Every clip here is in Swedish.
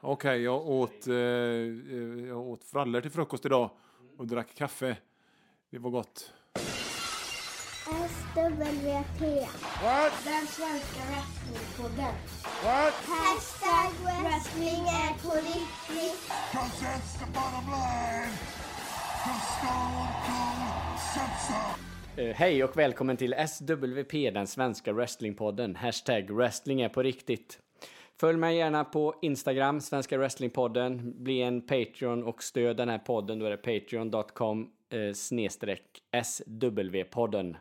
Okej, jag åt, eh, eh, jag åt frallor till frukost idag och drack kaffe. Det var gott. SWT. Den svenska wrestlingpodden. Hashtag wrestling är på riktigt. Cause that's the bottom line. Cause Stone Cold. Eh, Hej och välkommen till SWP, den svenska wrestlingpodden. Hashtag wrestling är på riktigt. Följ mig gärna på Instagram, Svenska Wrestlingpodden. Bli en Patreon och stöd den här podden. Då är det patreon.com eh, snedstreck SW-podden.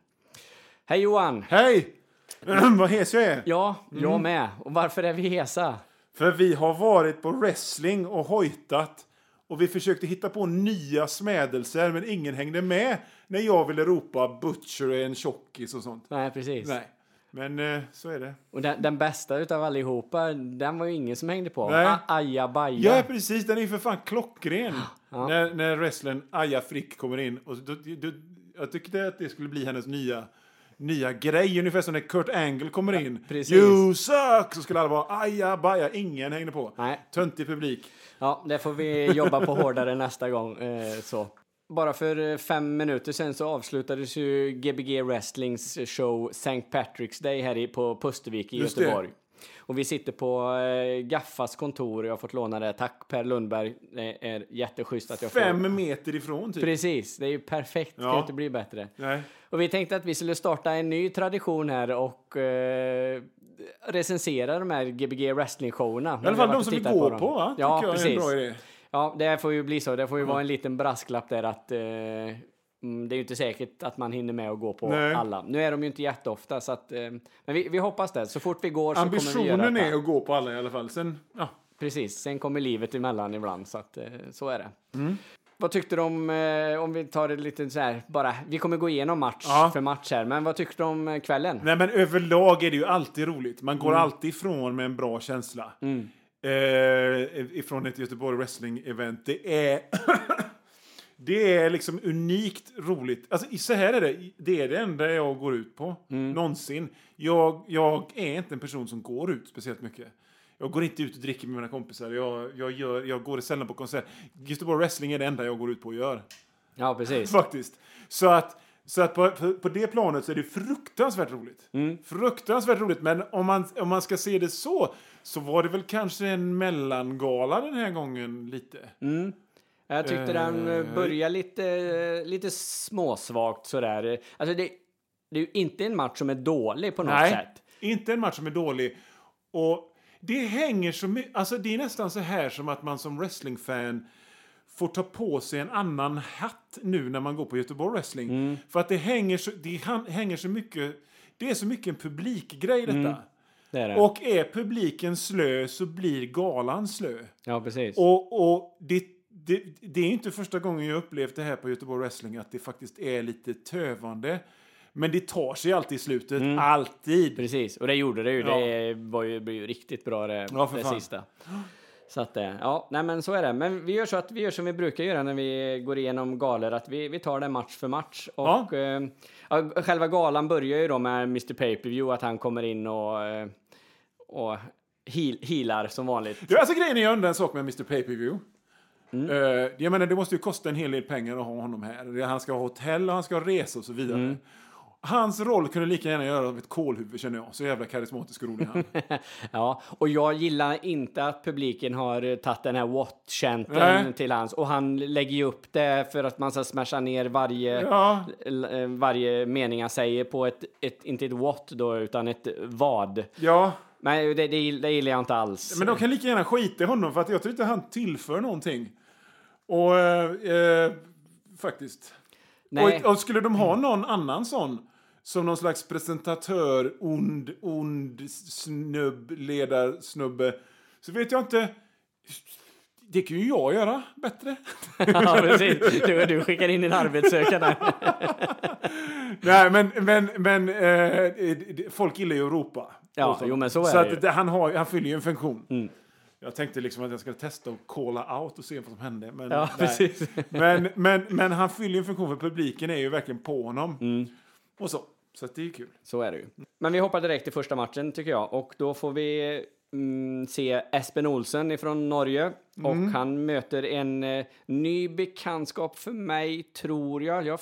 Hej Johan! Hej! Vad hes jag är! Ja, jag med. Och varför är vi hesa? För vi har varit på wrestling och hojtat. Och vi försökte hitta på nya smädelser, men ingen hängde med när jag ville ropa Butcher är en tjockis och sånt. Nej, precis. Nej, men eh, så är det. Och den, den bästa utav allihopa, den var ju ingen som hängde på. Nej. Ah, aja baja. Ja, precis. Den är ju för fan klockren. När, när wrestlern Aja Frick kommer in. Och då, då, jag tyckte att det skulle bli hennes nya, nya grej. Ungefär som när Kurt Angle kommer in. precis. You suck! Så skulle alla vara Aja Baja. Ingen hängde på. Nej. Töntig publik. Ja, det får vi jobba på hårdare nästa gång. Eh, så. Bara för eh, fem minuter sedan så avslutades ju Gbg Wrestlings show St. Patrick's Day här i, på Pustervik i Just det. Göteborg. Och vi sitter på eh, Gaffas kontor. Jag har fått låna det. Tack Per Lundberg. Det är jätteschysst att jag får... Fem meter ifrån typ. Precis, det är ju perfekt. Det kan Ja. ju inte bli bättre. Nej. Och vi tänkte att vi skulle starta en ny tradition här och eh, recensera de här Gbg Wrestling-showerna. I alla fall de som vi går på, va? Ja, precis. Ja, det får ju bli så. Det får ju vara en liten brasklapp där att eh, mm, det är ju inte säkert att man hinner med att gå på Nej. alla. Nu är de ju inte jätteofta, så att, eh, men vi, vi hoppas det. Så fort vi går så kommer vi göra Ambitionen detta. är att gå på alla i alla fall. Sen, ja. Precis, sen kommer livet emellan ibland, så att eh, så är det. Mm. Vad tyckte du om, eh, om vi tar det lite så här, bara, vi kommer gå igenom match Ja. för match här, men vad tyckte du om eh, kvällen? Nej, men överlag är det ju alltid roligt. Man Mm. går alltid ifrån med en bra känsla. Eh, ifrån ett Göteborg Wrestling-event. Det är... det är liksom unikt roligt. Alltså, så här är det. Det är det enda jag går ut på. Mm. Någonsin. Jag, jag är inte en person som går ut speciellt mycket. Jag går inte ut och dricker med mina kompisar. Jag, jag, gör, jag går sällan på konsert. Göteborg Wrestling är det enda jag går ut på och gör. Ja, precis. Faktiskt. Så att, så att på, på, det planet så är det fruktansvärt roligt. Mm. Fruktansvärt roligt. Men om man, om man ska se det så, så var det väl kanske en mellangala den här gången lite. Jag tyckte den eh, Eh, började lite, lite småsvagt sådär. Alltså det, det är ju inte en match som är dålig på något Nej, sätt. inte en match som är dålig. Och det hänger så mycket, alltså det är nästan så här som att man som wrestlingfan får ta på sig en annan hatt nu när man går på Göteborg Wrestling. Mm. För att det hänger så, det hänger så mycket, det är så mycket en publikgrej detta. Mm. Det är det. Och är publiken slö så blir galan slö. ja, precis. Och, och det, det, det är inte första gången jag upplevt det här på Göteborg Wrestling att det faktiskt är lite tövande. Men det tar sig alltid i slutet. Alltid. Precis, och det gjorde det ju. Ja. Det var ju, blev ju riktigt bra det, Ja, det sista. Så att, eh, ja, nej men så är det. Men vi gör så att vi gör som vi brukar göra när vi går igenom galor, att vi, vi tar det match för match. Och Ja. eh, ja, själva galan börjar ju då med Mr Pay-Per-View, att han kommer in och, eh, och heal, healar som vanligt. Ja, alltså grejen är undrar en sak med Mr Pay-Per-View. Mm. Eh, jag menar, det måste ju kosta en hel del pengar att ha honom här. Han ska ha hotell och han ska ha resa och så vidare. Mm. Hans roll kunde lika gärna göra av ett kålhuvud känner jag. Så jävla karismatisk och rolig han. Ja, och jag gillar inte att publiken har tagit den här what-chanten till hans. Och han lägger ju upp det för att man ska smasha ner varje, Ja. eh, varje mening han säger på ett, ett, inte ett what då, utan ett vad. ja, Men det, det, det gillar jag inte alls. men de kan lika gärna skita i honom för att jag tror inte han tillför någonting. Och eh, eh, faktiskt. Nej. Och, och skulle de ha någon annan sån som någon slags presentatör, ond, ond snubb, ledarsnubbe, så vet jag inte. Det kan ju jag göra bättre. ja, precis. Du, du skickar in din arbetssökande. Nej, men, men, men eh, folk gillar ju att ropa. Ja, jo, men så är så det att ju. Mm. han, har, han fyller ju en funktion. Jag tänkte liksom att jag skulle testa att calla out och se vad som hände. Men, Ja, men, men, men han fyller ju en funktion för publiken är ju verkligen på honom. Mm. Och så. Så det är kul. Så är det ju. Men vi hoppar direkt till första matchen tycker jag. Och då får vi mm, se Espen Olsen ifrån Norge. Och Mm. han möter en eh, ny bekantskap för mig, tror jag. Jag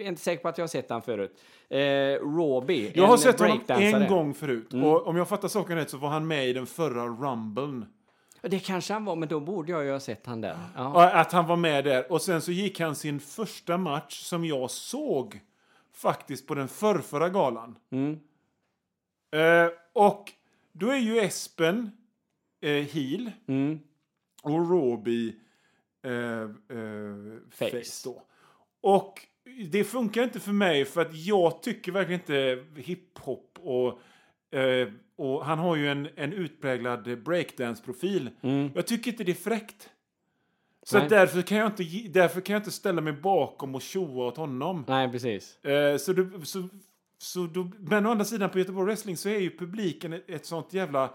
är inte säker på att jag har sett han förut. Eh, Roby, Jag har sett honom. Mm. en gång förut. Och om jag fattar saken rätt så var han med i den förra Rumblen. Det kanske han var, men då borde jag ju ha sett han där. Ja. Att han var med där. Och sen så gick han sin första match som jag såg faktiskt på den förrförra galan. Mm. Eh, och då är ju Espen eh, heel Mm. och Roby eh, eh, face. Face. då. Och det funkar inte för mig för att jag tycker verkligen inte hiphop och eh, och han har ju en, en utpräglad breakdance-profil. Jag tycker inte det är fräckt. Så därför, kan jag inte, därför kan jag inte ställa mig bakom och tjoa åt honom. Nej, precis. Eh, så du, så, så då, men å andra sidan på Göteborg Wrestling så är ju publiken ett, ett sånt jävla...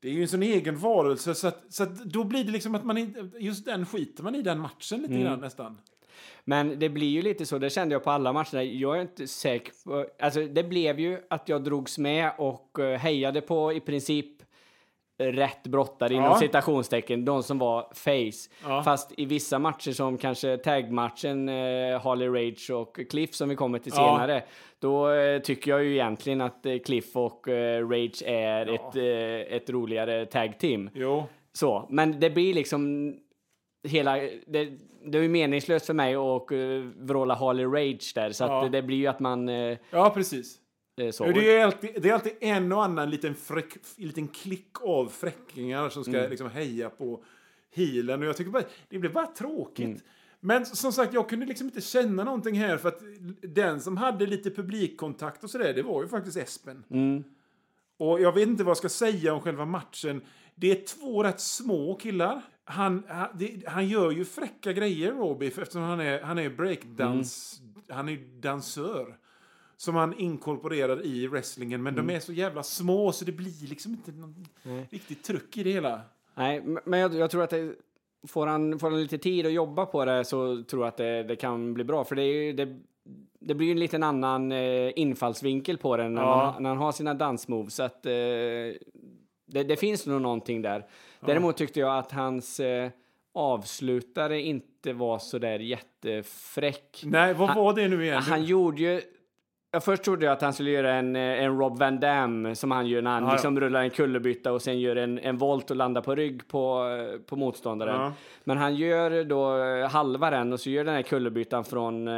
Det är ju en sån egen varelse så att, så att då blir det liksom att man inte... Just den skiter man i den matchen lite grann nästan. Men det blir ju lite så, det kände jag på alla matcherna. Jag är inte säker på... Alltså, det blev ju att jag drogs med och eh, hejade på i princip rätt brottare inom Ja. citationstecken, de som var face. Ja. Fast i vissa matcher som kanske tagmatchen eh, Harley Rage och Cliff som vi kommer till Ja. senare, då eh, tycker jag ju egentligen att eh, Cliff och eh, Rage är ett, eh, ett roligare tag team. Jo. Så, men det blir liksom hela... Det, det är ju meningslöst för mig att uh, vråla Harley Rage där, så Ja. att det blir ju att man... eh, Ja, precis. eh, så. Det är, alltid, det är alltid en och annan liten, fräck, liten klick av fräckingar som ska liksom heja på healen. Och jag tycker bara, det blir bara tråkigt. Men som sagt, jag kunde liksom inte känna någonting här för att den som hade lite publikkontakt och sådär, det var ju faktiskt Espen. Mm. Och jag vet inte vad jag ska säga om själva matchen. Det är två rätt små killar. Han, han, det, han gör ju fräcka grejer, Robbie, eftersom han är, han är breakdans... Han är dansör. Som han inkorporerar i wrestlingen. Men de är så jävla små så det blir liksom inte någon riktigt tryck i det hela. Nej, men jag, jag tror att det, får, han, får han lite tid att jobba på det så tror jag att det, det kan bli bra. För det, är ju, det, det blir ju en liten annan eh, infallsvinkel på den när, Ja. man, när han har sina dansmoves. Så att, eh, det, det finns nog någonting där. Däremot tyckte jag att hans eh, avslutare inte var så där jättefräck. Nej, vad Han- var det nu igen? Han gjorde ju... Jag först trodde jag att han skulle göra en, eh, en Rob Van Dam som han gör när han Ja, ja. liksom rullar en kullerbytta och sen gör en, en volt och landar på rygg på, eh, på motståndaren. Ja. Men han gör då halva den och så gör den här kullerbyttan från,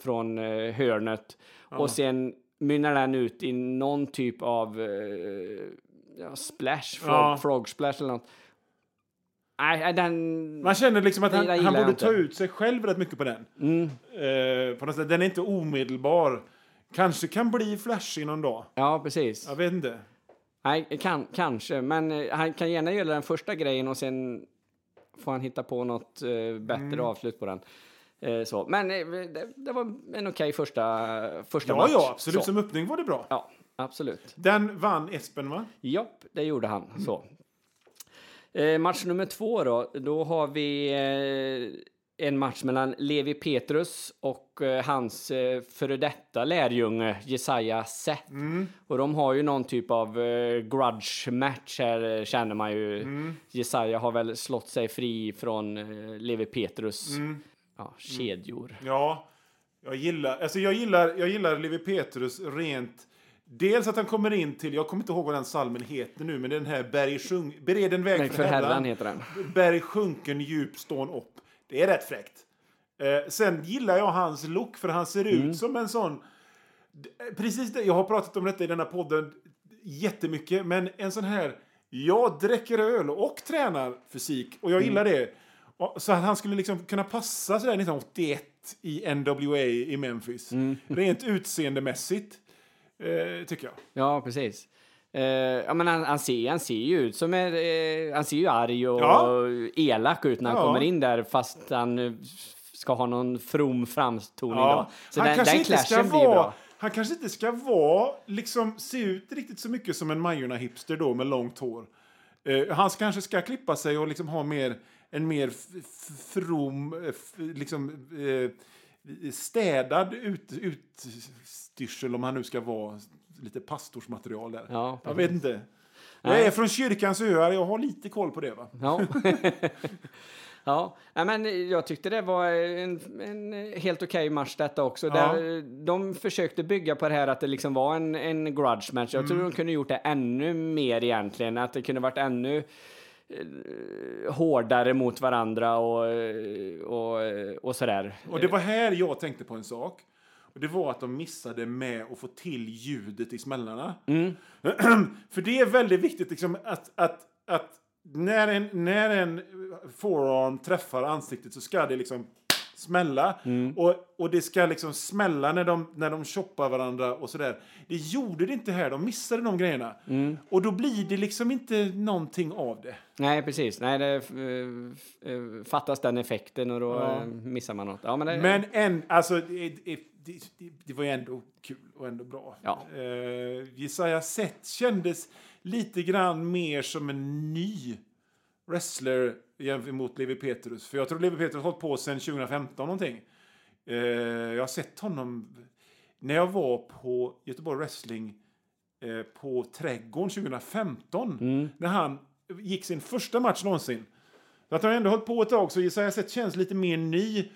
från hörnet. Och sen mynnar den ut i någon typ av ja, splash, frog, Ja. frog splash eller något. Nej, den... Man känner liksom att han, han borde ta ut sig själv rätt mycket på den. Mm. Eh, på något sätt. Den är inte omedelbar. Kanske kan bli flashig någon dag. Ja, precis. Jag vet inte. Nej, kan, kanske, men eh, han kan gärna göra den första grejen och sen får han hitta på något eh, bättre Mm. avslut på den. Eh, så. Men eh, det, det var en okej första, första Ja, match. ja, absolut. Så. Som öppning var det bra. Ja, absolut. Den vann Espen, va? Japp, det gjorde han. Så. Eh, match nummer två då, då har vi eh, en match mellan Levi Petrus och eh, hans eh, före detta lärjunge Jesaja Seth. Och de har ju någon typ av eh, grudge match här eh, känner man ju. Jesaja har väl slått sig fri från eh, Levi Petrus ja, kedjor. Ja. Jag gillar, alltså jag gillar, jag gillar Levi Petrus rent... Dels att han kommer in till, jag kommer inte ihåg vad den salmen heter nu, men den här berg sjung, bered en väg Nej, för herran heter den. Berg sjunken djup stån upp. Det är rätt fräckt. Eh, sen gillar jag hans look, för han ser Mm. ut som en sån... d- Precis det, jag har pratat om detta i denna podden jättemycket, men en sån här... Jag dricker öl och tränar fysik, och jag Mm. gillar det. Så att han skulle liksom kunna passa sådär 1981 i NWA i Memphis. Mm. Rent utseendemässigt, eh, tycker jag. Ja, precis. Eh, ja, men han, han, ser, han ser ju ut som en, eh, han ser ju arg och Ja. elak ut när han Ja. kommer in där fast han eh, ska ha någon from framtoning Ja. då. Så han den, kanske den inte ska vara. Han kanske inte ska vara, liksom, se ut riktigt så mycket som en Majorna-hipster då med långt hår. Eh, han kanske ska klippa sig och liksom ha mer, en mer from, eh, liksom, eh, städad ut, utstyrsel om han nu ska vara lite pastorsmaterial där. Ja, jag vet inte. Jag är från kyrkans öar, jag har lite koll på det va. Ja. ja, men jag tyckte det var en, en helt okej match detta också. Ja. Där de försökte bygga på det här att det liksom var en, en grudge match. Jag tror Mm. de kunde gjort det ännu mer egentligen. Att det kunde varit ännu hårdare mot varandra och, och, och sådär. Och det var här jag tänkte på en sak. Och det var att de missade med att få till ljudet i smällarna. För det är väldigt viktigt liksom, att, att, att när, en, när en forearm träffar ansiktet så ska det liksom smälla. Och, och det ska liksom smälla när de, när de choppar varandra och sådär. Det gjorde det inte här, de missade de grejerna. Och då blir det liksom inte någonting av det. Nej, precis. Nej, det eh, eh, fattas den effekten och då Ja. eh, missar man något. Ja, men det, Men en, alltså, det, det, det, var ju ändå kul och ändå bra. Ja. Uh, Jesaja Seth kändes lite grann mer som en ny wrestler jämfört mot Levi Petrus. För jag tror Levi Petrus har hållit på sedan 2015 någonting. Eh, jag har sett honom när jag var på Göteborg Wrestling eh, på Trädgården 2015. När han gick sin första match någonsin. Så att han har ändå hållit på ett tag så Jesaja Seth känns lite mer ny.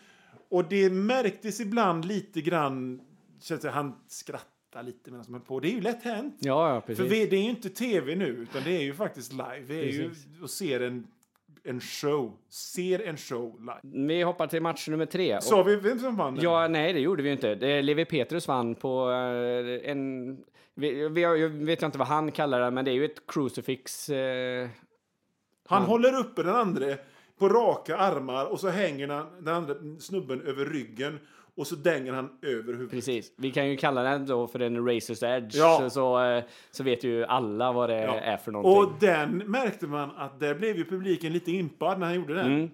Och det märktes ibland lite grann, känns det, han skrattar lite medan han höll på. Det är ju lätt hänt. ja, ja, För vi, det är ju inte tv nu, utan det är ju faktiskt live. Vi är ju Precis. och ser en, en show. Ser en show live. Vi hoppar till match nummer tre. Sa vi vem som vann? Ja, nej, det gjorde vi ju inte. Levi Petrus vann på eh, en... Vi, vi, jag vet inte vad han kallar det, men det är ju ett crucifix. Eh, Han håller uppe den andra på raka armar och så hänger den, den andra snubben över ryggen och så dänger han över huvudet. precis. Vi kan ju kalla den då för en Razor's Edge, Ja. så, så, eh, så vet ju alla vad det Ja. är för någonting. Och den märkte man att där blev ju publiken lite impad när han gjorde den. Mm.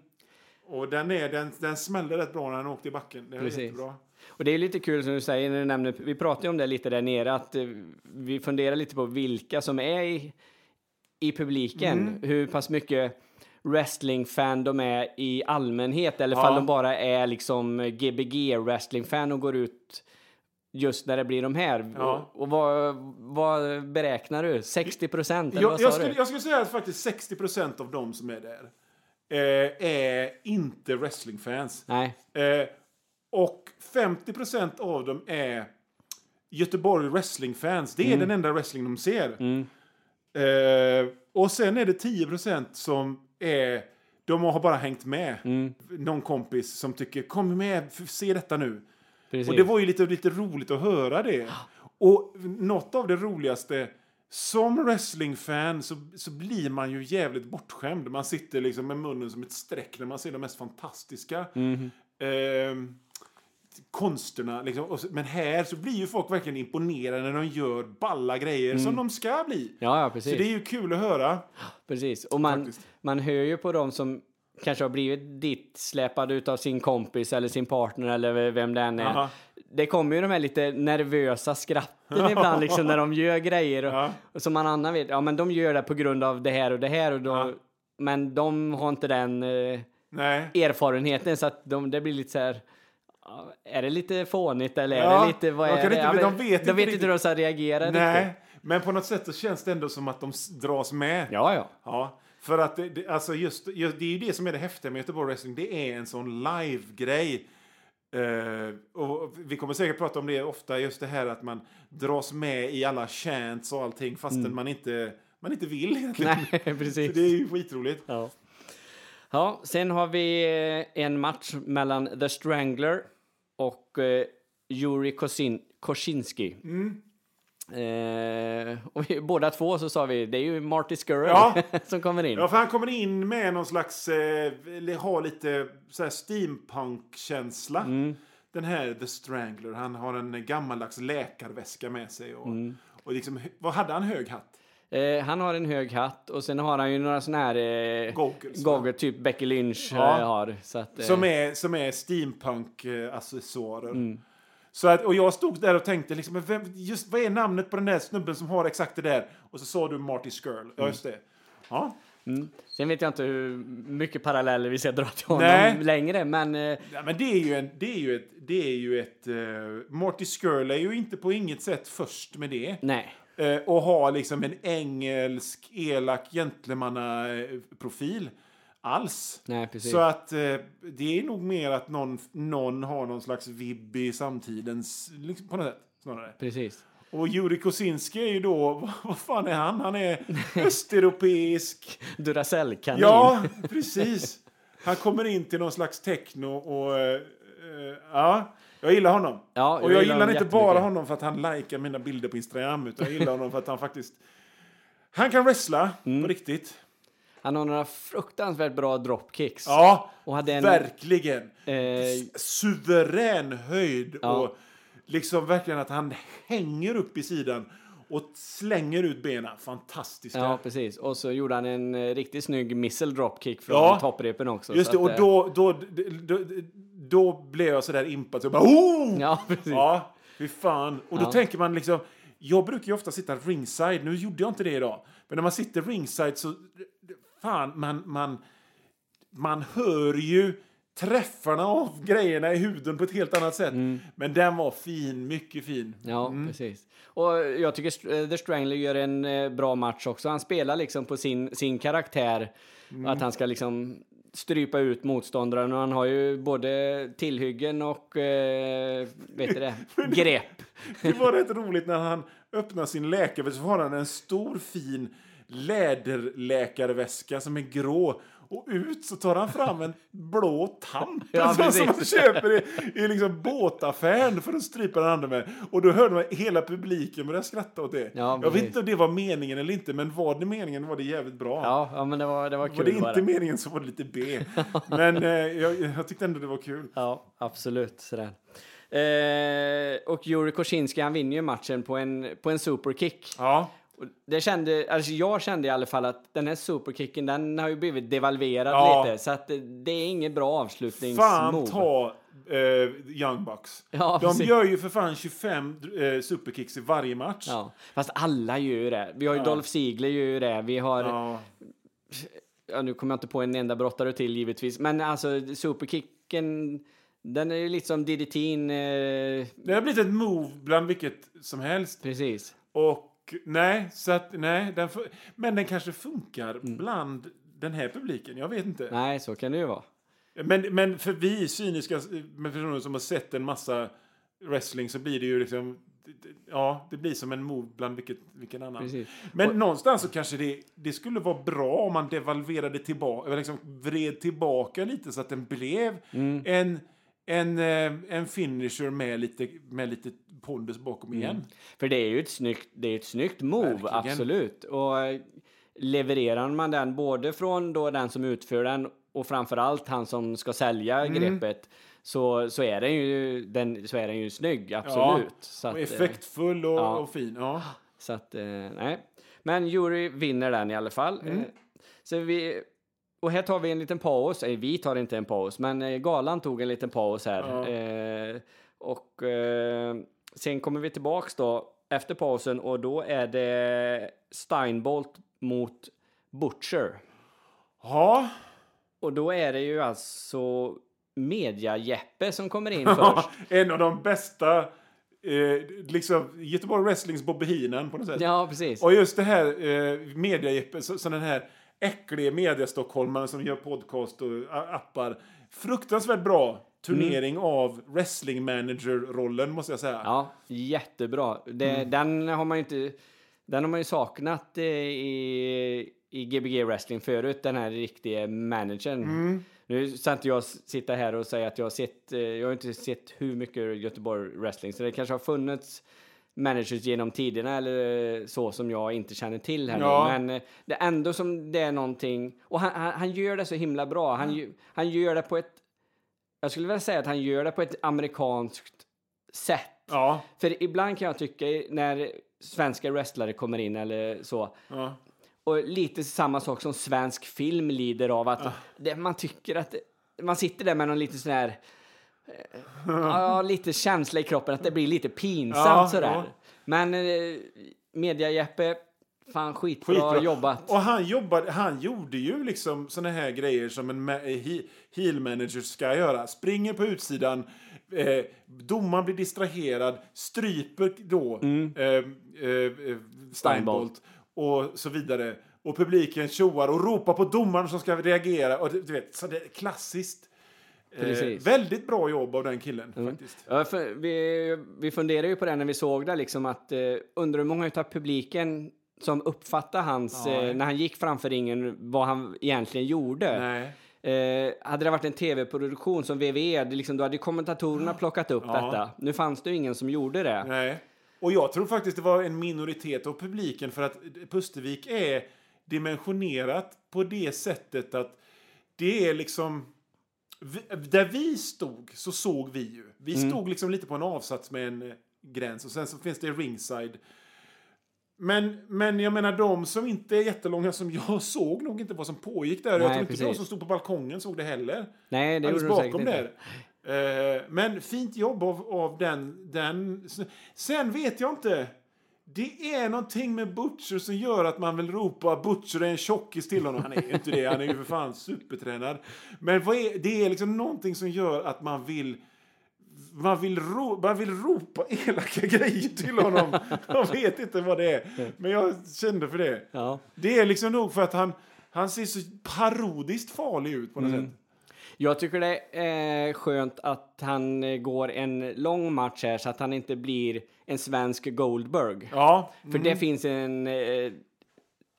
Och den, är, den, den smällde rätt bra när han åkte i backen. Det var Precis. jättebra. Och det är lite kul som du säger när du nämner, vi pratade om det lite där nere, att eh, vi funderar lite på vilka som är i, i publiken, Mm. hur pass mycket wrestling-fan de är i allmänhet, eller Ja. fall de bara är liksom Gbg wrestling-fan och går ut just när det blir de här. Ja. Och, och vad, vad beräknar du? 60 procent? Jag, jag, skulle, jag skulle säga att faktiskt 60% av de som är där eh, är inte wrestlingfans. Nej, Eh, och 50% av dem är Göteborg wrestlingfans. Det är den enda wrestling de ser. Eh, och sen är det 10% som är... De har bara hängt med. Någon kompis som tycker kom med, se detta nu. precis. Och det var ju lite, lite roligt att höra det. Och något av det roligaste, som wrestlingfan så, så blir man ju jävligt bortskämd. Man sitter liksom med munnen som ett streck när man ser de mest fantastiska ehm, konsterna. Liksom. Så, men här så blir ju folk verkligen imponerade när de gör balla grejer som de ska bli. Ja, ja, Så precis. det är ju kul att höra. Precis, och man, Faktiskt. man hör ju på dem som kanske har blivit dit släpade ut av sin kompis eller sin partner eller vem det än är. Aha. Det kommer ju de här lite nervösa skratten ibland liksom när de gör grejer och, Ja. och som man annan vet, ja men de gör det på grund av det här och det här och då, Ja. men de har inte den eh, erfarenheten så att de, det blir lite så här är det lite fånigt eller är Ja, det lite, vad är kan det? inte- Ja, de vet inte de vet riktigt. inte hur de ska reagera Nej. riktigt. Men på något sätt så känns det ändå som att de dras med. Ja, ja. Ja, för att det, alltså just, just, det är ju det som är det häftiga med Göteborg Wrestling. Det är en sån live-grej. Eh, och vi kommer säkert prata om det ofta, just det här att man dras med i alla chants och allting fastän man, inte, man inte vill egentligen. Nej, precis. Så det är ju skitroligt. Ja. ja, sen har vi eh, en match mellan The Strangler och eh, Yuri Kosin Kosinski. Mm. Eh, och vi, båda två så sa vi, det är ju Marty Scurll Ja. som kommer in. Ja, för han kommer in med någon slags, eh, har lite så steampunk-känsla. Mm. Den här The Strangler, han har en gammaldags läkarväska med sig. Och, Mm. och liksom, vad hade han hög hatt? Eh, han har en hög hatt och sen har han ju några såna här eh, Goggles, goggles, typ Becky Lynch Ja. eh, har. Så att, eh, Som är, som är steampunk-accessoarer. Mm. Så att, och jag stod där och tänkte, liksom, vem, just, vad är namnet på den där snubben som har exakt det där? Och så sa du Marty Skrull. Ja, just det. Ja. mm. Sen vet jag inte hur mycket paralleller vi ska dra till honom Nej. längre, men eh, ja men det är ju, en, det är ju ett... Det är ju ett uh, Marty Skrull är ju inte på inget sätt först med det. nej. Eh, och har liksom en engelsk, elak gentlemannaprofil alls. Nej. Så att eh, det är nog mer att någon, någon har någon slags vibb i samtidens, liksom, på något sätt, snarare. Precis. Och Juri Kosinski är ju då, vad, fan är han? Han är östeuropeisk. Duracell-kanin. Ja, precis. Han kommer in till någon slags techno och eh, eh, ja, jag gillar honom. Ja, och jag gillar gillar inte bara honom för att han likar mina bilder på Instagram, utan jag gillar honom för att han faktiskt han kan wrestla Mm. på riktigt. Han har några fruktansvärt bra dropkicks. Ja, Och hade en- verkligen. Eh, Suverän höjd Ja. och liksom verkligen att han hänger upp i sidan och slänger ut benen. Fantastiska. ja, precis. Och så gjorde han en eh, riktigt snygg missile dropkick från Ja. topprepen också. Just så det, och eh, då, då, då, då, blev jag sådär impad så jag bara oh! Ja, precis. Ja, fy fan. Och då tänker man liksom, jag brukar ju ofta sitta ringside, nu gjorde jag inte det idag. Men när man sitter ringside så, fan, man, man, man hör ju träffarna av grejerna i huden på ett helt annat sätt. Mm. Men den var fin, mycket fin. Ja, precis. Och jag tycker eh, The Strangler gör en eh, bra match också. Han spelar liksom på sin, sin karaktär. Mm. Att han ska liksom strypa ut motståndaren. Och han har ju både tillhyggen och eh, vet det, grepp. Det var rätt roligt när han öppnar sin läkarväska så har han en stor fin läderläkarväska som är grå. Och ut så tar han fram en blå tamp Ja, som, som man precis. köper i, i liksom båtaffären för att strypa den andra med. Och då hörde man hela publiken börja skratta åt det. Ja, jag vet inte om det var meningen eller inte, men var det meningen var det jävligt bra. Ja, ja men det var, det var kul var det inte bara. meningen så var det lite B. Men eh, jag, jag tyckte ändå det var kul. Ja, absolut. Sådär. Eh, och Juri Kosinski han vinner ju matchen på en, på en superkick. Ja. Det kände, alltså jag kände i alla fall att den här superkicken den har ju blivit devalverad Ja. lite. Så att det, är inget bra Fan avslutningsmove. ta eh, Young Bucks. Ja, De precis. gör ju för fan 25 eh, superkicks i varje match. Ja, fast alla gör ju det. Vi har ju Ja. Dolph Ziggler gör ju det. Vi har, ja. Ja. nu kommer jag inte på en enda brottare till givetvis, men alltså superkicken, den är ju lite som DDT, eh, Det har blivit ett move bland vilket som helst. precis. Och nej, så att nej. Den men den kanske funkar Mm. bland den här publiken. Jag vet inte. Nej, så kan det ju vara. Men, men för vi cyniska med personer som har sett en massa wrestling så blir det ju liksom Ja, det blir som en move bland vilket, vilken annan. Precis. Men Och- någonstans så kanske det, det skulle vara bra om man devalverade tillbaka, liksom vred tillbaka lite så att den blev Mm. en, en, eh, en finisher med lite, med lite pondus bakom igen. För det är ju ett snyggt, det är ett snyggt move, Verkligen. absolut. Och eh, levererar man den både från då den som utför den och framför allt han som ska sälja Mm. greppet så, så, är den ju, den, så är den ju snygg, absolut. så Och att, eh, effektfull och, ja. och fin. Ja. Så att, nej. Men Jury vinner den i alla fall. Mm. Så vi, och här tar vi en liten paus. Eh, vi tar inte en paus, men eh, galan tog en liten paus här. Ja. Eh, och eh, sen kommer vi tillbaks då efter pausen och då är det Steinbolt mot Butcher. ja. Och då är det ju alltså Media-Jeppe som kommer in först. en av de bästa, eh, liksom Göteborg Wrestlings Bobby Heenan på något sätt. Ja, precis. Och just det här eh, media så, så den här äckliga mediastockholmaren som gör podcast och appar. Fruktansvärt bra turnering av wrestling manager-rollen måste jag säga. Ja, jättebra. Det, Mm. Den har man ju inte... Den har man ju saknat eh, i, i Gbg wrestling förut, den här riktiga managern. Mm. Nu ska inte jag sitta här och säga att jag har sett, eh, jag har inte sett hur mycket Göteborg wrestling, så det kanske har funnits managers genom tiderna eller så som jag inte känner till här Ja. nu. Men eh, det är ändå som det är någonting, och han, han, han gör det så himla bra. Han, ju- han gör det på ett, jag skulle vilja säga att han gör det på ett amerikanskt sätt. Ja, För ibland kan jag tycka när svenska wrestlare kommer in eller så, ja. och lite samma sak som svensk film lider av att det, man tycker att man sitter där med någon lite sån här eh, ja, lite känsla i kroppen att det blir lite pinsamt Ja, sådär. ja. Men eh, Media-Jeppe, fan skitbra, Skitbra. jobbat. Och han, jobbade, han gjorde ju liksom såna här grejer som en ma- he- heel manager ska göra. Springer på utsidan, Eh, domaren blir distraherad, stryper då Mm. eh, eh, eh, Steinbolt och så vidare. Och publiken tjoar och ropar på domaren som ska reagera. Och du du vet, så det är klassiskt. Eh. Mm. väldigt bra jobb av den killen faktiskt. Ja, för vi, vi funderade ju på det när vi såg det, liksom att eh, undrar hur många av publiken som uppfattade hans, Ja. eh, när han gick framför ringen, vad han egentligen gjorde. Nej. Eh, hade det varit en tv-produktion som VVE, liksom, då hade kommentatorerna plockat upp Ja. detta. Nu fanns det ju ingen som gjorde det. Nej. Och jag tror faktiskt det var en minoritet av publiken för att Pustervik är dimensionerat på det sättet att det är liksom... vi- Där vi stod så såg vi ju. Vi stod liksom lite på en avsats med en eh, gräns och sen så finns det ringside. Men, men jag menar de som inte är jättelånga som jag såg nog inte vad som pågick där. jag Nej, tror inte de precis. som stod på balkongen såg det heller. Nej, det Alldeles gjorde de säkert bakom inte. där. Eh, men fint jobb av, av den, den. Sen vet jag inte. Det är någonting med Butcher som gör att man vill ropa Butcher är en tjockis till honom. Han är ju inte det. Han är ju för fan supertränad. Men är, det är liksom någonting som gör att man vill man vill, ro, man vill ropa elaka grejer till honom. Jag vet inte vad det är. Men jag kände för det. Ja. Det är liksom nog för att han, han ser så parodiskt farlig ut på något Mm. sätt. Jag tycker det är skönt att han eh, går en lång match här så att han inte blir en svensk Goldberg. Ja, För det finns en, eh,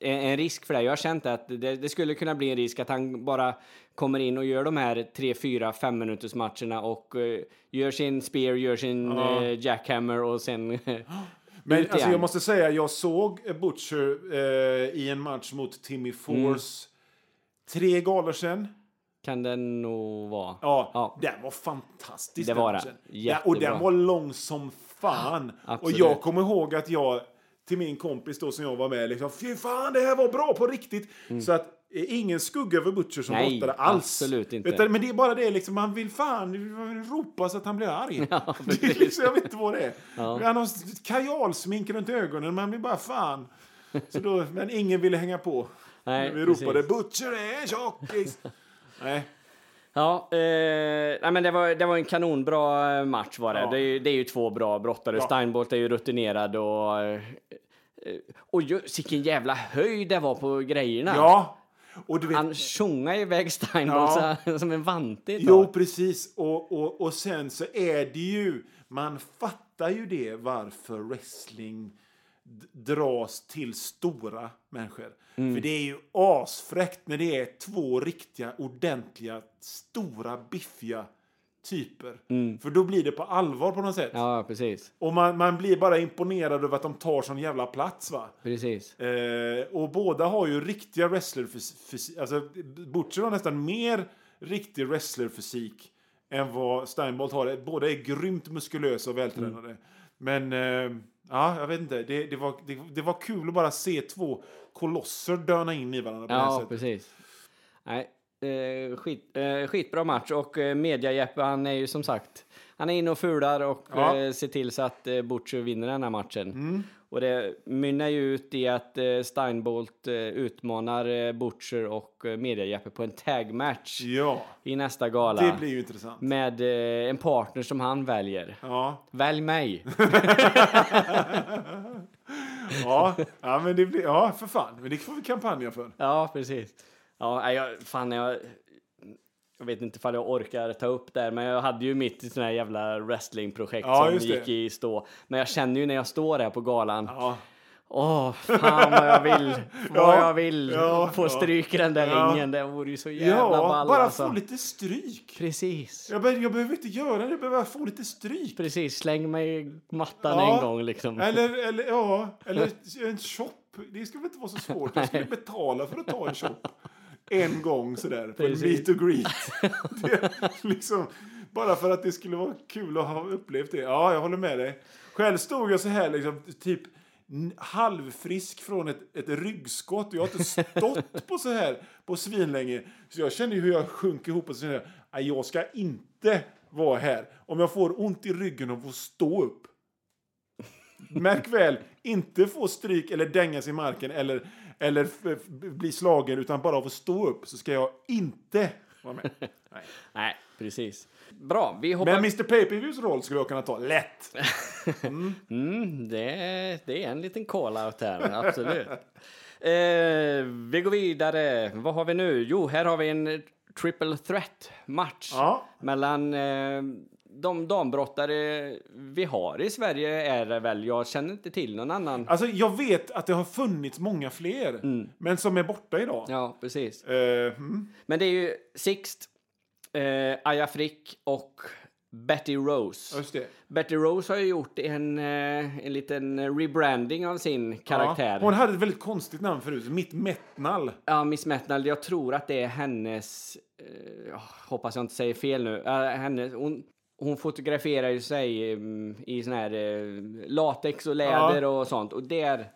en en risk för det. Jag har känt att det, det skulle kunna bli en risk att han bara kommer in och gör de här 3, 4, 5 minuters matcherna och eh, gör sin spear, gör sin Ja. eh, jackhammer och sen Men alltså, igen. jag måste säga, jag såg Butcher eh, i en match mot Timmy Mm. Force tre galor sedan. Kan det nog vara. Ja, Ja. den var fantastisk. Det den var den. Ja, och den var lång som fan. och Absolut. jag kommer ihåg att jag till min kompis då som jag var med liksom, fy fan det här var bra på riktigt. Så att eh, ingen skugga över Butcher som Mm. Nej, brottare alls. absolut inte. Utan, men det är bara det liksom, man vill fan vill ropa så att han blir arg. Ja, det är liksom, jag vet inte vad det är. Ja. Han har kajalsmink runt ögonen, man blir bara fan. Så då, men ingen ville hänga på. Nej, vi ropade precis. Butcher är tjockis. Nej. Ja, eh, nej, men det var, det var en kanonbra eh, match var det. Ja. Det, är, ju- det är ju två bra brottare. Ja. Steinbolt är ju rutinerad och... eh, eh, Och ju, vilken jävla höjd det var på grejerna. Ja. Och du vet, Han tjongade iväg Steinbolt Ja. som en vante Jo, precis. Och, och, och sen så är det ju... Man fattar ju det varför wrestling dras till stora människor. Mm. För det är ju asfräckt när det är två riktiga, ordentliga, stora, biffiga typer. För då blir det på allvar på något sätt. Mm. Ja, precis. Och man, man blir bara imponerad över att de tar sån jävla plats va. Precis. Eh, och båda har ju riktiga wrestlerfysik. Alltså, Butcher har nästan mer riktig wrestlerfysik än vad Steinbolt har. Båda är grymt muskulösa och vältränade. Men eh, ja, jag vet inte. Det, det, var, det, det var kul att bara se två kolosser döna in i varandra på Ja, precis. Nej, eh, skit, eh, skitbra match och eh, Media-Jeppe han är ju som sagt han är inne och fular och Ja. Mm. eh, ser till så att eh, Butcher vinner den här matchen. Och det mynnar ju ut i att eh, Steinbolt eh, utmanar eh, Butcher och Media-Jeppe på en tag-match Ja, i nästa gala. det blir ju intressant. Med en partner som han väljer. Ja, Välj mig! ja, ja, men det blir, ja, för fan. Men det får vi kampanja för. Ja, precis. Ja, jag, fan jag... Jag vet inte ifall jag orkar ta upp det här, men jag hade ju mitt sån här jävla wrestlingprojekt Ja, som gick i stå. Men jag känner ju när jag står här på galan, Ja, åh, fan vad jag vill, vad Ja, jag vill ja, få stryk i den där Ja. ringen. Det vore ju så jävla ja ball bara alltså. få lite stryk. Precis, Jag, be- jag behöver inte göra det, jag behöver få lite stryk. precis. Släng mig i mattan Ja. en gång liksom. Eller, eller, ja, eller en shop. Det ska väl inte vara så svårt. Jag skulle betala för att ta en shop. En gång sådär, på en meet and greet. Det, liksom, bara för att det skulle vara kul att ha upplevt det. Ja, jag håller med dig. Själv stod jag så här, liksom, typ halvfrisk från ett, ett ryggskott. Jag har inte stått på så här på svinlänge. Så jag kände hur jag sjönk ihop och så kände jag, "Nej, jag ska inte vara här. Om jag får ont i ryggen och får stå upp. Märk väl, inte få stryk eller dängas i marken eller, eller bli slagen utan bara av att stå upp så ska jag inte vara med. Nej. Nej, precis. Bra, vi hoppar... Men Mr Pay-Per-Views roll skulle jag kunna ta, lätt. Mm, det, är- det är en liten call-out här, absolut. eh, vi går vidare. Vad har vi nu? Jo, här har vi en triple threat-match Ja. mellan eh, de dambrottare vi har i Sverige är det väl. Jag känner inte till någon annan. Alltså jag vet att det har funnits många fler, men som är borta idag. Ja, precis. Eh, mm. Men det är ju Sixt, eh, Aya Frick och Betty Rose. Just det. Betty Rose har ju gjort en, eh, en liten rebranding av sin karaktär. Ja. Hon hade ett väldigt konstigt namn förut, Mitt Metnal. Ja, Miss Metnal, jag tror att det är hennes... Eh, hoppas jag inte säger fel nu. Uh, hennes, hon, hon fotograferar ju sig mm, i sån här eh, latex och läder Ja. och sånt. Och där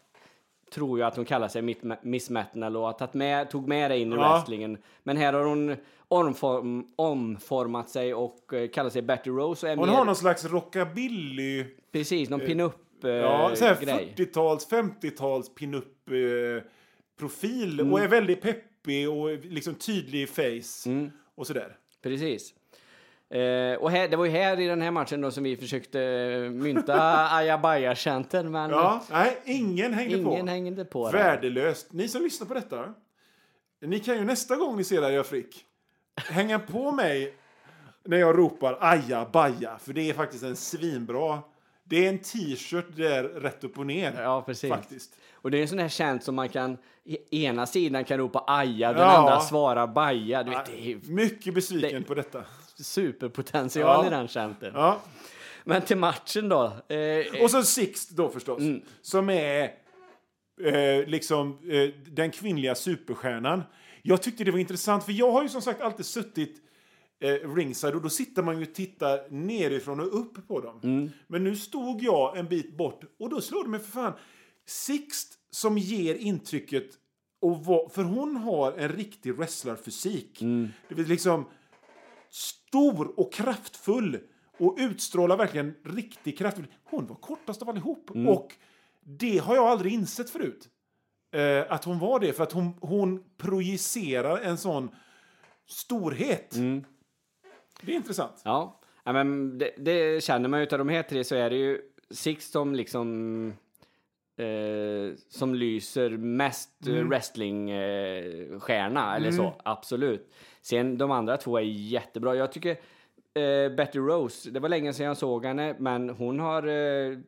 tror jag att hon kallar sig Miss Metnal och har tagit med, tog med det in i Ja. wrestlingen. Men här har hon omform, omformat sig och eh, kallar sig Betty Rose. Och är Hon mer, har någon slags rockabilly, Precis, någon pin-up eh, ja, så här grej. 40-tals, 50-tals pinup eh, profil Mm. och är väldigt peppig och liksom tydlig face Mm. och sådär. Precis. Eh, och här, det var ju här i den här matchen då som vi försökte eh, mynta ajabaja-chanten, men Ja, nej, ingen hängde på. ingen hängde på. Värdelöst. Ni som lyssnar på detta, ni kan ju nästa gång ni ser Aja Frick hänga på mig när jag ropar aja baja, för det är faktiskt en svinbra. Det är en t-shirt där rätt upp och ner. Ja, precis. Faktiskt. Och det är en sån här chant som man kan, i ena sidan kan ropa aja, den Ja. andra svarar baja. Du vet, det är Mycket besviken Det- på detta. Superpotential Ja. i den chanten. Ja. Men till matchen då. Eh, Och så Sixt då förstås, Mm. som är eh, liksom eh, den kvinnliga superstjärnan. Jag tyckte det var intressant, för jag har ju som sagt alltid suttit eh, ringside och då sitter man ju och tittar nerifrån och upp på dem. Mm. Men nu stod jag en bit bort och då slår det mig för fan. Sixt som ger intrycket och vad, för hon har en riktig wrestlarfysik. Mm. Det vill liksom stor och kraftfull och utstrålar verkligen riktig kraft. Hon var kortast av allihop. Mm. Och det har jag aldrig insett förut. Eh, att hon var det, för att hon, hon projicerar en sån storhet. Mm. Det är intressant. Ja, ja men det, det känner man ju utav de här tre så är det ju Six som liksom eh, som lyser mest mm. wrestlingstjärna eh, eller så, absolut. Sen de andra två är jättebra. Jag tycker eh, Betty Rose, det var länge sedan jag såg henne, men hon har eh,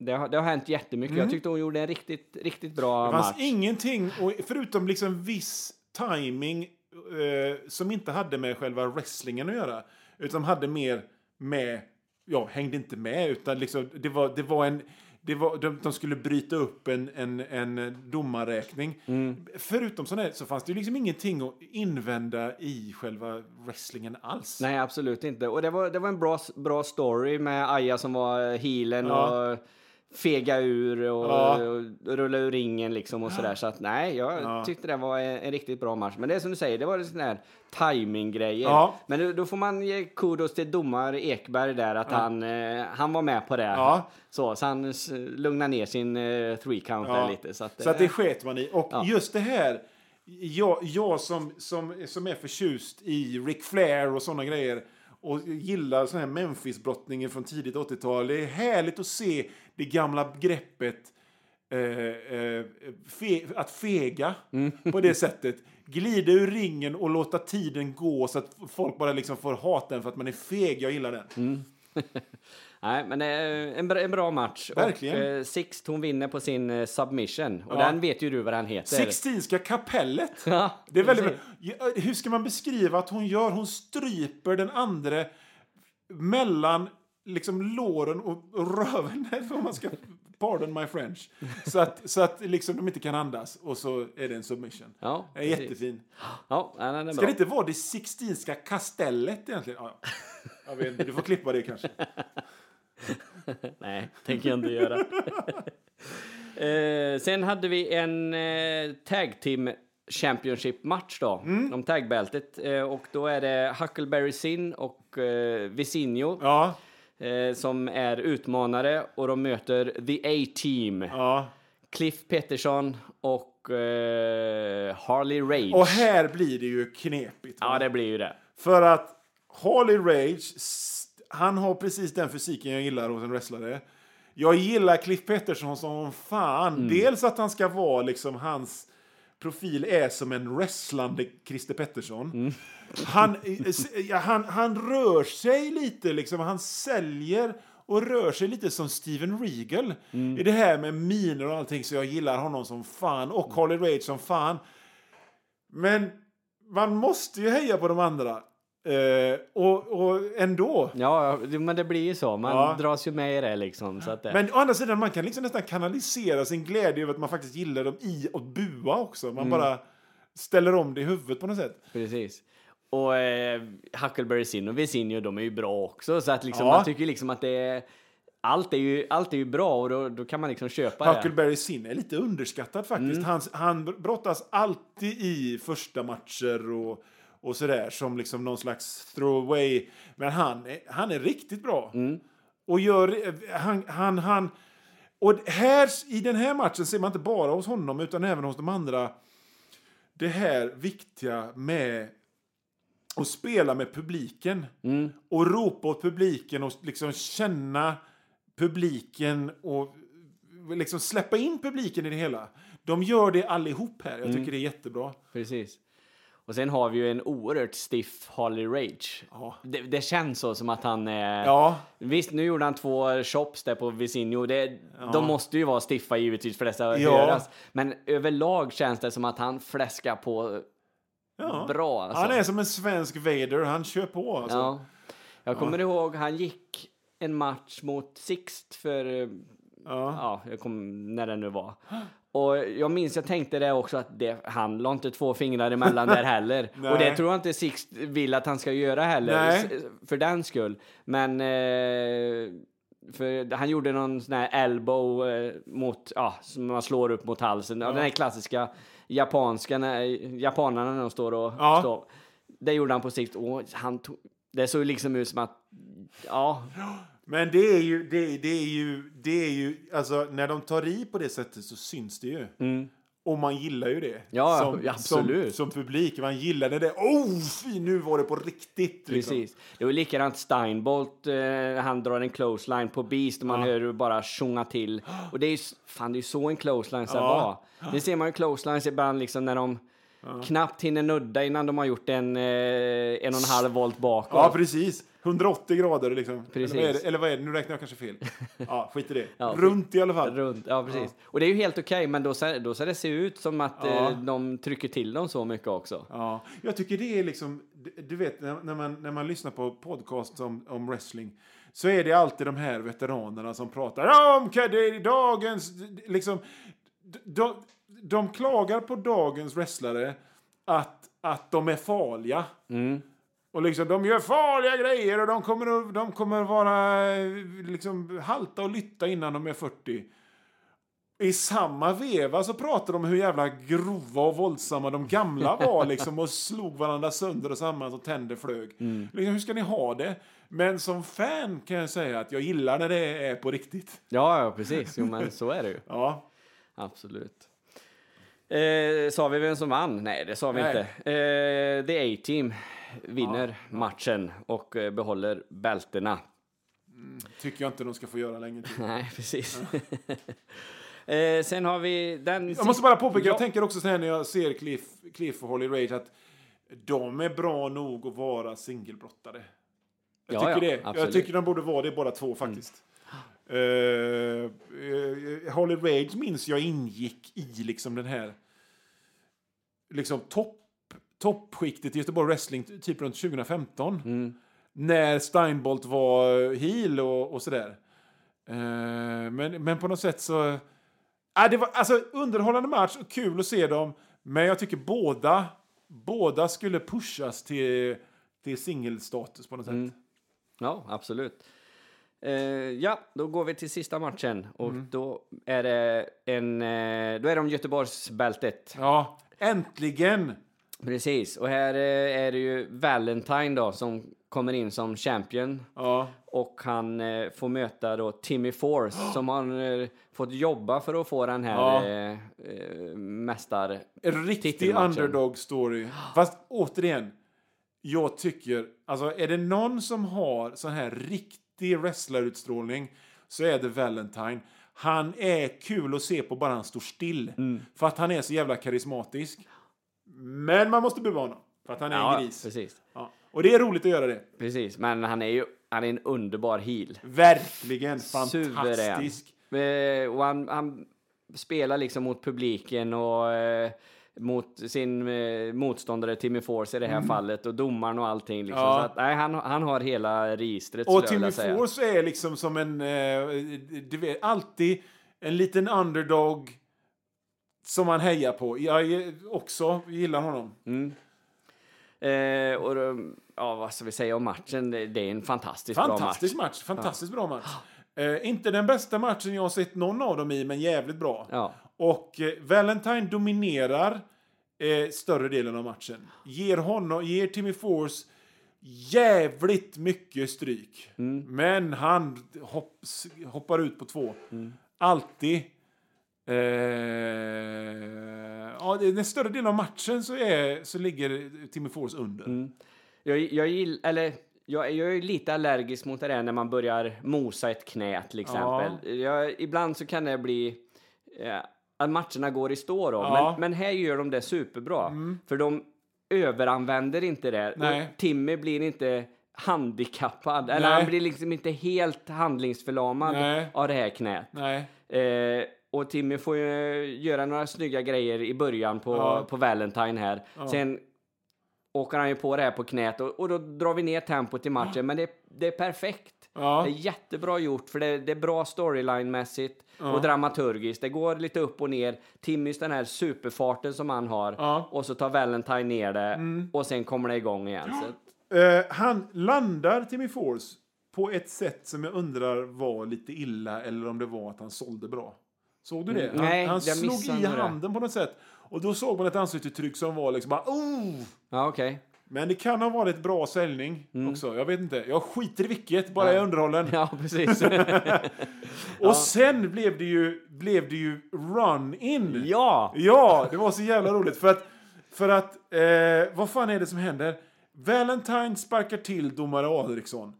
det har, det har hänt jättemycket. Jag tyckte hon gjorde en riktigt, riktigt bra Det fanns match. ingenting, och förutom liksom viss timing eh, som inte hade med själva wrestlingen att göra, utan hade mer med, ja, hängde inte med, utan liksom, det var, det var en, det var, de, de skulle bryta upp en, en, en domarräkning. Mm. Förutom sådana här, så fanns det ju liksom ingenting att invända i själva wrestlingen alls. Nej, absolut inte. Och det var, det var en bra, bra story med Aya som var healen Ja. och fega ur och, Ja. och rulla ur ringen liksom och sådär. Så att nej, jag Ja. tyckte det var en, en riktigt bra match. Men det är som du säger, det var sån här timing-grejer. Ja. Men då, får man ge kudos till domare Ekberg där att han, eh, han var med på det. Så, så han lugnade ner sin eh, three count där lite. Så att, Så att det eh, sket man i. Och just det här, jag, jag som, som, som är förtjust i Ric Flair och sådana grejer och gillar sån här Memphis-brottningen från tidigt 80-tal. Det är härligt att se det gamla greppet eh, eh, fe, att fega Mm. på det sättet. Glida ur ringen och låta tiden gå så att folk bara liksom får hata den för att man är feg. Jag gillar den. Mm. Nej, men eh, en, bra- en bra match. Verkligen. Och, eh, Sixt, hon vinner på sin eh, submission. Och Ja. den vet ju du vad den heter. Sixtinska kapellet. Ja, Det är väldigt Hur ska man beskriva att hon gör? Hon stryper den andra mellan liksom låren och och röven, om man ska pardon my French. Så att, så att liksom de inte kan andas och så är det en submission. Ja, Det är jättefin. Ja, nej, den är Ska det inte vara det Sixtinska kastellet egentligen? Ja, ja. Jag vet inte, du får klippa det kanske. Nej, tänker jag inte göra. eh, sen hade vi en eh, tag team Championship-match då, Mm. om tagbältet. Eh, och då är det Huckleberry Sin och eh, Visinho Ja, eh, som är utmanare och de möter The A-Team. ja. Cliff Pettersson och eh, Harley Rage. Och här blir det ju knepigt. Ja, det blir ju det. För att Harley Rage, han har precis den fysiken jag gillar hos en wrestlare. Jag gillar Cliff Pettersson som fan. Dels att han ska vara liksom hans profil är som en wrestlande Christer Pettersson. Han, s- ja, han, han rör sig lite, liksom, han säljer och rör sig lite som Steven Regal. I det här med miner och allting, så jag gillar honom som fan. Och Harley Rage som fan. Men man måste ju heja på de andra. Eh, och, och ändå. Ja, men det blir ju så. Man Ja. dras ju med i det liksom. Så att det... Men å andra sidan, man kan liksom nästan kanalisera sin glädje över att man faktiskt gillar dem i att bua också. Man bara ställer om det i huvudet på något sätt. Precis. Och eh, Huckleberry Sin och Visinho, de är ju bra också. Så att liksom, Ja. man tycker liksom att det är... Allt är ju, allt är ju bra och då, då kan man liksom köpa det. Huckleberry Sin är lite underskattad faktiskt. Han, han brottas alltid i första matcher och, och sådär som liksom någon slags throwaway. Men han han är riktigt bra. Och gör, han, han, han, och här, i den här matchen ser man inte bara hos honom utan även hos de andra det här viktiga med att spela med publiken. Och ropa åt publiken och liksom känna publiken och liksom släppa in publiken i det hela. De gör det allihop här. Jag tycker det är jättebra. Precis. Och sen har vi ju en oerhört stiff Harley Rage. Ja. Det, det känns så som att han är... Ja, Visst, nu gjorde han två chops där på Visinho. Det, De måste ju vara stiffa givetvis för dessa Ja. höras. Men överlag känns det som att han fläskar på ja. bra. Alltså. Han är som en svensk Vader. Han kör på. Alltså. Ja. Jag kommer ihåg, han gick en match mot Sixt för, eh, Ja. ja, jag kom, när det nu var. Och jag minns, jag tänkte det också att det, han la inte två fingrar emellan där heller. Och det tror jag inte Sixt vill att han ska göra heller, Nej. för den skull. Men eh, för han gjorde någon sån här elbow eh, mot, ja, som man slår upp mot halsen. Ja. Den här klassiska japanska, när japanerna när de står och Ja. står. Det gjorde han på sikt. Och han tog, det såg liksom ut som att, ja, Men det är ju, det, det är ju, det är ju, alltså när de tar i på det sättet så syns det ju. Och man gillar ju det. Mm. Ja, som, ja, absolut. Som, som publik. Man gillar när det oh, fy, nu var det på riktigt. Liksom. Precis. Det var likadant Steinbolt, eh, han drar en clothesline på Beast och man hör hur bara sjunga till. Och det är ju, fan det är så en clothesline ska Ja. vara. Det ser man ju clotheslines ibland liksom när de knappt hinner nudda innan de har gjort en, eh, en och en halv volt bakåt. Ja, precis. 180 grader liksom. Precis. Eller vad, det? Eller vad är det? Nu räknar jag kanske fel. Ja, skit i det. Ja, Runt i alla fall. Runt, ja precis. Och det är ju helt okej, men då ser, då ser det se ut som att Ja. eh, de trycker till dem så mycket också. Ja, jag tycker det är liksom, du- vet när man, när man lyssnar på podcast om, om wrestling så är det alltid de här veteranerna som pratar ja, om dagens, liksom, de, de klagar på dagens wrestlare att, att de är farliga. Och liksom, de gör farliga grejer och de kommer att, de kommer att vara eh, liksom, halta och lytta innan de är 40. I samma veva så pratar de om hur jävla grova och våldsamma de gamla var liksom och slog varandra sönder och samman så tänder flög. Liksom, hur ska ni ha det? Men som fan kan jag säga att jag gillar när det är på riktigt. Ja, ja precis. Jo, men så är det ju. Ja, Absolut. Eh, sa vi vem som vann? Nej, det sa vi Nej. inte. Eh, The A-Team vinner matchen och eh, behåller bältena. tycker jag inte de ska få göra länge till. Nej, precis. eh, sen har vi den... Jag måste bara påpeka, Ja. jag tänker också så här när jag ser Cliff, Cliff och Holly Rage att de är bra nog att vara singelbrottare. Jag Ja, tycker ja, det. Jag absolut. tycker de borde vara det båda två faktiskt. Eh, eh, Holly Rage minns jag ingick i liksom den här liksom topp toppskiktet i Göteborg Wrestling typ runt 2015. Mm. När Steinbolt var heel och, och sådär. Eh, men, men på något sätt så... Ja, det var alltså underhållande match och kul att se dem. Men jag tycker båda, båda skulle pushas till, till singelstatus på något sätt. Mm. Ja, absolut. Eh, ja, då går vi till sista matchen och Mm. då är det en... Eh, då är det om Göteborgsbältet. Ja, äntligen! Precis, och här eh, är det ju Valentine då som kommer in som champion. Ja. Och han eh, får möta då Timmy Force som har eh, fått jobba för att få den här Ja. eh, eh, mästar... En riktig underdog story. Fast återigen, jag tycker, alltså är det någon som har sån här riktig wrestlarutstrålning så är det Valentine. Han är kul att se på bara han står still. Mm. För att han är så jävla karismatisk. Men man måste bevara honom. För att han är Ja, en gris. precis. Ja. Och det är roligt att göra det. Precis, men han är ju han är en underbar heel. Verkligen Suverän. fantastisk. Eh, Och han, han spelar liksom mot publiken och eh, mot sin eh, motståndare Timmy Force i det här fallet och domaren och allting. Liksom. Mm. Ja. Så att, nej, han, han har hela registret Och Timmy. Force är liksom som en, eh, du vet, alltid en liten underdog som man hejar på. Jag också gillar honom. Eh, och då, ja, vad ska vi säga om matchen? Det, det är en fantastiskt bra match. Fantastisk match. Fantastiskt bra match. Eh, inte den bästa matchen jag har sett någon av dem i, men jävligt bra. Ja. Och eh, Valentine dominerar eh, större delen av matchen. Ger, honom, ger Timmy Force jävligt mycket stryk. Men han hopps, hoppar ut på två. Alltid. Eh, ja, den större delen av matchen så, är, så ligger Timmy Force under. Jag, jag, gill, eller, jag, jag är lite allergisk mot det där när man börjar mosa ett knä till exempel. Jag, ibland så kan det bli eh, att matcherna går i stå då. Ja. Mm. Men, men här gör de det superbra. För de överanvänder inte det. Nej. Och Timmy blir inte handikappad. Eller Nej. han blir liksom inte helt handlingsförlamad Nej. av det här knät. Eh, och Timmy får ju göra några snygga grejer i början på, Ja. på Valentine här. Sen åker han ju på det här på knät och, och då drar vi ner tempot i matchen. Men det, det är perfekt. Ja. Det är jättebra gjort för det, det är bra storyline-mässigt och dramaturgiskt. Det går lite upp och ner. Timmys den här superfarten som han har Ja. Mm. och så tar Valentine ner det och sen kommer det igång igen. Eh, han landar Timmy Force på ett sätt som jag undrar var lite illa eller om det var att han sålde bra. Såg du det? Mm, Han, nej, han slog i nog det. handen på något sätt. Och då såg man ett ansiktsuttryck som var liksom bara oh! ja, okej. Men det kan ha varit bra säljning också. Jag vet inte. Jag skiter i vilket, bara jag är underhållen. Mm. Ja, precis. Och sen blev det ju, blev det ju run-in. ja! Ja, det var så jävla roligt. För att, för att eh, vad fan är det som händer? Valentine sparkar till domare Adriksson.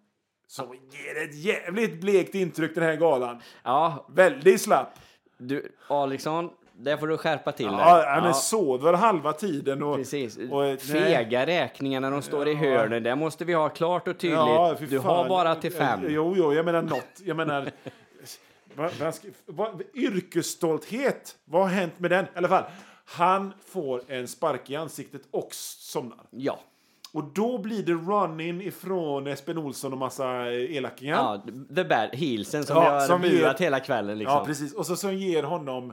Som ger ett jävligt blekt intryck den här galan. Ja, Väldigt slapp. du, Alexson, där får du skärpa till dig. Ja, han är sover halva tiden. Och, Precis. Och. Fega räkningar när de står i hörnen, det måste vi ha klart och tydligt. Ja, du har bara till fem. Jo, jo, jag menar något. Jag menar... vad, vad vad, yrkesstolthet, vad har hänt med den? I alla fall, han får en spark i ansiktet och somnar. Ja. Och då blir det run-in ifrån Espen Olsson och massa elakingar. ja, the bad heelsen som Ja, vi har som hela kvällen liksom. Ja, precis. Och så, så ger honom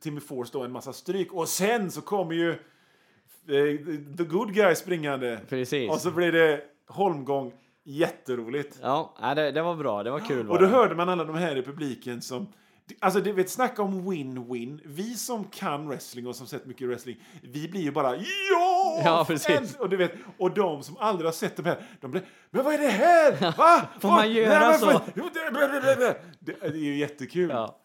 Timmy Force då en massa stryk. Och sen så kommer ju eh, the good guy springande. Precis. Och så blir det holmgång. Jätteroligt. Ja, det, det var bra, det var kul. Och då det. hörde man alla de här i publiken som... Alltså, du vet, snacka om win-win. Vi som kan wrestling och som sett mycket wrestling, vi blir ju bara ja! Ja, precis. Och, du vet, och de som aldrig har sett de här, de blir men vad är det här? Va? Får man göra så? Det, det är ju jättekul. Ja.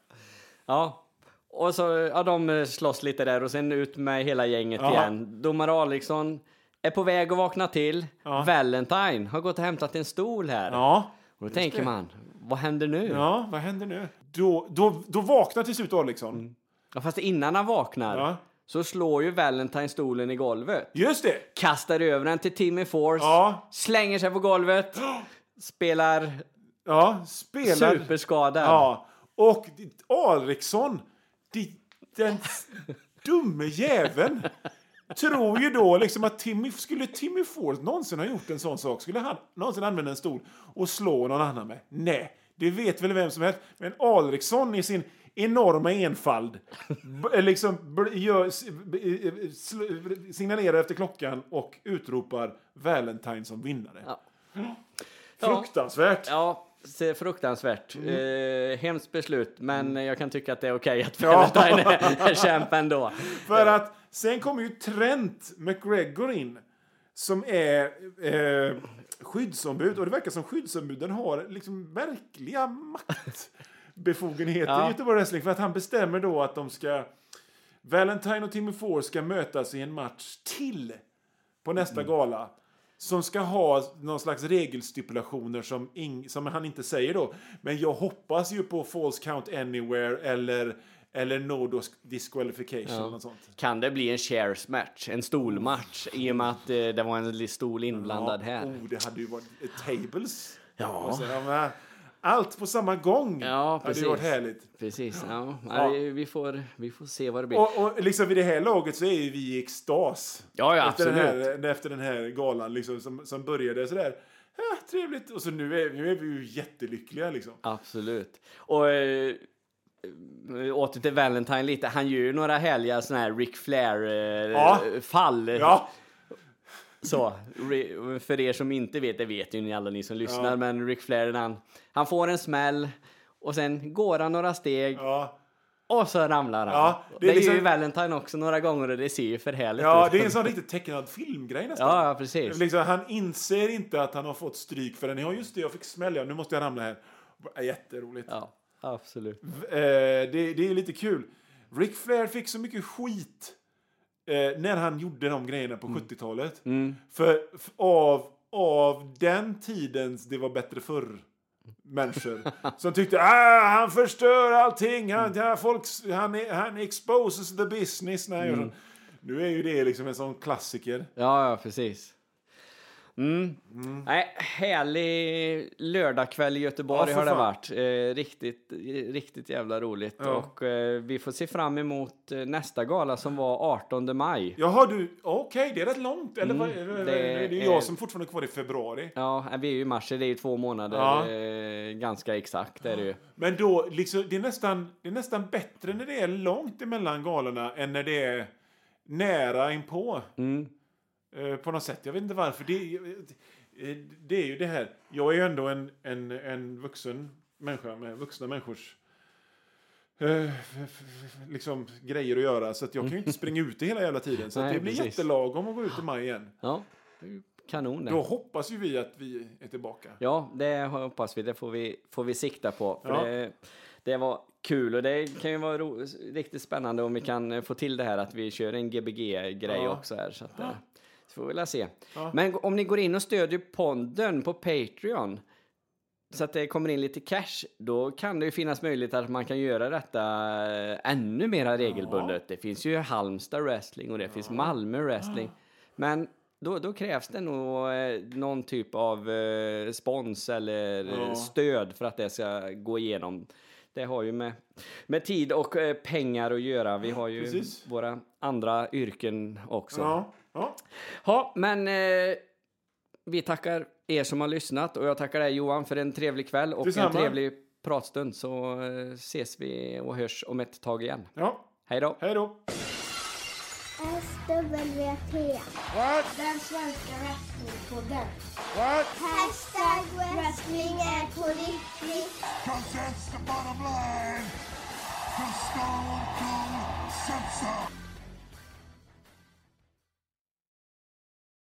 Ja. Och så, ja, de eh, slåss lite där och sen ut med hela gänget Ja. igen. Domare Alexson är på väg att vakna till. Valentine har gått och hämtat en stol här. Ja. och då tänker man, vad händer nu? Ja. Ja, vad händer nu? Då, då, då vaknar till slut Alexson. fast innan han vaknar Ja. så slår ju Valentine stolen i golvet. Just det! Kastar över den till Timmy Force. Ja. Slänger sig på golvet. Spelar Ja, spelar... superskadad. Ja, och Alriksson, den dumme jäveln, tror ju då liksom att Timmy, skulle Timmy Ford någonsin ha gjort en sån sak? Skulle han någonsin använda en stol och slå någon annan med? Nej, det vet väl vem som helst. Men Alriksson i sin enorma enfald liksom gör, signalerar efter klockan och utropar Valentine som vinnare. Ja. Fruktansvärt. Ja, fruktansvärt. Eh, hemskt beslut, men jag kan tycka att det är okej att Mm. Ja. Valentine är, kämp ändå. För att sen kommer ju Trent McGregor in som är eh, skyddsombud och det verkar som skyddsombuden har liksom verkliga maktbefogenheter Ja. i Göteborg Wrestling för att han bestämmer då att de ska Valentine och Timmy Ford ska mötas i en match till på nästa Mm. gala som ska ha någon slags regelstipulationer som, ing, som han inte säger då. Men jag hoppas ju på false count anywhere eller, eller no dis- disqualification eller något sånt. Kan det bli en shares match, en stolmatch, i och med att eh, det var en stol inblandad här? Oh, det hade ju varit tables. Ja. Allt på samma gång Ja, hade precis. ju varit härligt. Precis, ja. Ja. Vi, får, vi får se vad det blir. Och, och liksom vid det här laget så är vi i extas. Ja, ja, efter, den här, efter den här galan liksom, som, som började sådär. Ja, trevligt. Och så nu är, nu är vi ju jättelyckliga liksom. Absolut. Och äh, åter till Valentine lite. Han gör ju några härliga såna här Ric. Flair-fall. Ja, Så, för er som inte vet, det vet ju ni alla ni som lyssnar, Ja. men Ric Flair han, han får en smäll och sen går han några steg ja. och så ramlar han. Ja, det, det är är ju liksom- Valentine också några gånger och det ser ju för härligt ja ut. det är en sån riktigt tecknad filmgrej nästan. Ja, ja, precis. Liksom, han inser inte att han har fått stryk förrän, ja just det, jag fick smäll, ja, nu måste jag ramla här. Jätteroligt. Ja, absolut. Eh, det, det är lite kul. Ric Flair fick så mycket skit eh, när han gjorde de grejerna på 70-talet. För, f- av, av den tidens det var bättre förr människor som tyckte ah, han förstör allting, han, ja, folk, han, han exposes the business. Nej, och så. Nu är ju det liksom en sån klassiker. Ja, ja, precis. Mm. Nej, härlig lördagkväll i Göteborg Ja, har det varit. Eh, riktigt, riktigt jävla roligt. Ja. Och eh, vi får se fram emot eh, nästa gala som var 18 maj. Jaha, du, okej, det är rätt långt. Eller vad, det, det det är ju är- jag som fortfarande är kvar i februari. Ja, vi är ju i mars, det är ju två månader. Ja. Eh, ganska exakt är det ju. Men då, liksom, det, är nästan, det är nästan bättre när det är långt emellan galorna än när det är nära inpå. Mm. Eh, på något sätt. Jag vet inte varför. Det, eh, det är ju det här. Jag är ju ändå en, en, en vuxen människa med vuxna människors eh, liksom grejer att göra. Så att jag kan ju inte springa ute hela jävla tiden. Så Nej, det blir precis. jättelagom att gå ut i maj igen. Ja, kanon det. Då hoppas ju vi att vi är tillbaka. Ja, det hoppas vi. Det får vi, får vi sikta på. Ja. det, det var kul och det kan ju vara ro, riktigt spännande om vi kan få till det här att vi kör en Gbg-grej Ja. också här. Så, att, så får väl se. Ja. Men om ni går in och stödjer podden på Patreon så att det kommer in lite cash, då kan det ju finnas möjlighet att man kan göra detta eh, ännu mer regelbundet. Det finns ju Halmstad wrestling och det finns Malmö wrestling. Men då, då krävs det nog eh, någon typ av eh, spons eller Ja. stöd för att det ska gå igenom. Det har ju med, med tid och pengar att göra. Vi har ju Precis. våra andra yrken också. Ja, ja. Men eh, vi tackar er som har lyssnat och jag tackar dig Johan för en trevlig kväll och Detsamma. en trevlig pratstund så eh, ses vi och hörs om ett tag igen. ja. Hej då! Hej då. SWT. What? Den svenska wrestlingpodden. What? Hashtag wrestling är på riktigt. Cause that's the bottom line. Cause Stone Cold said so.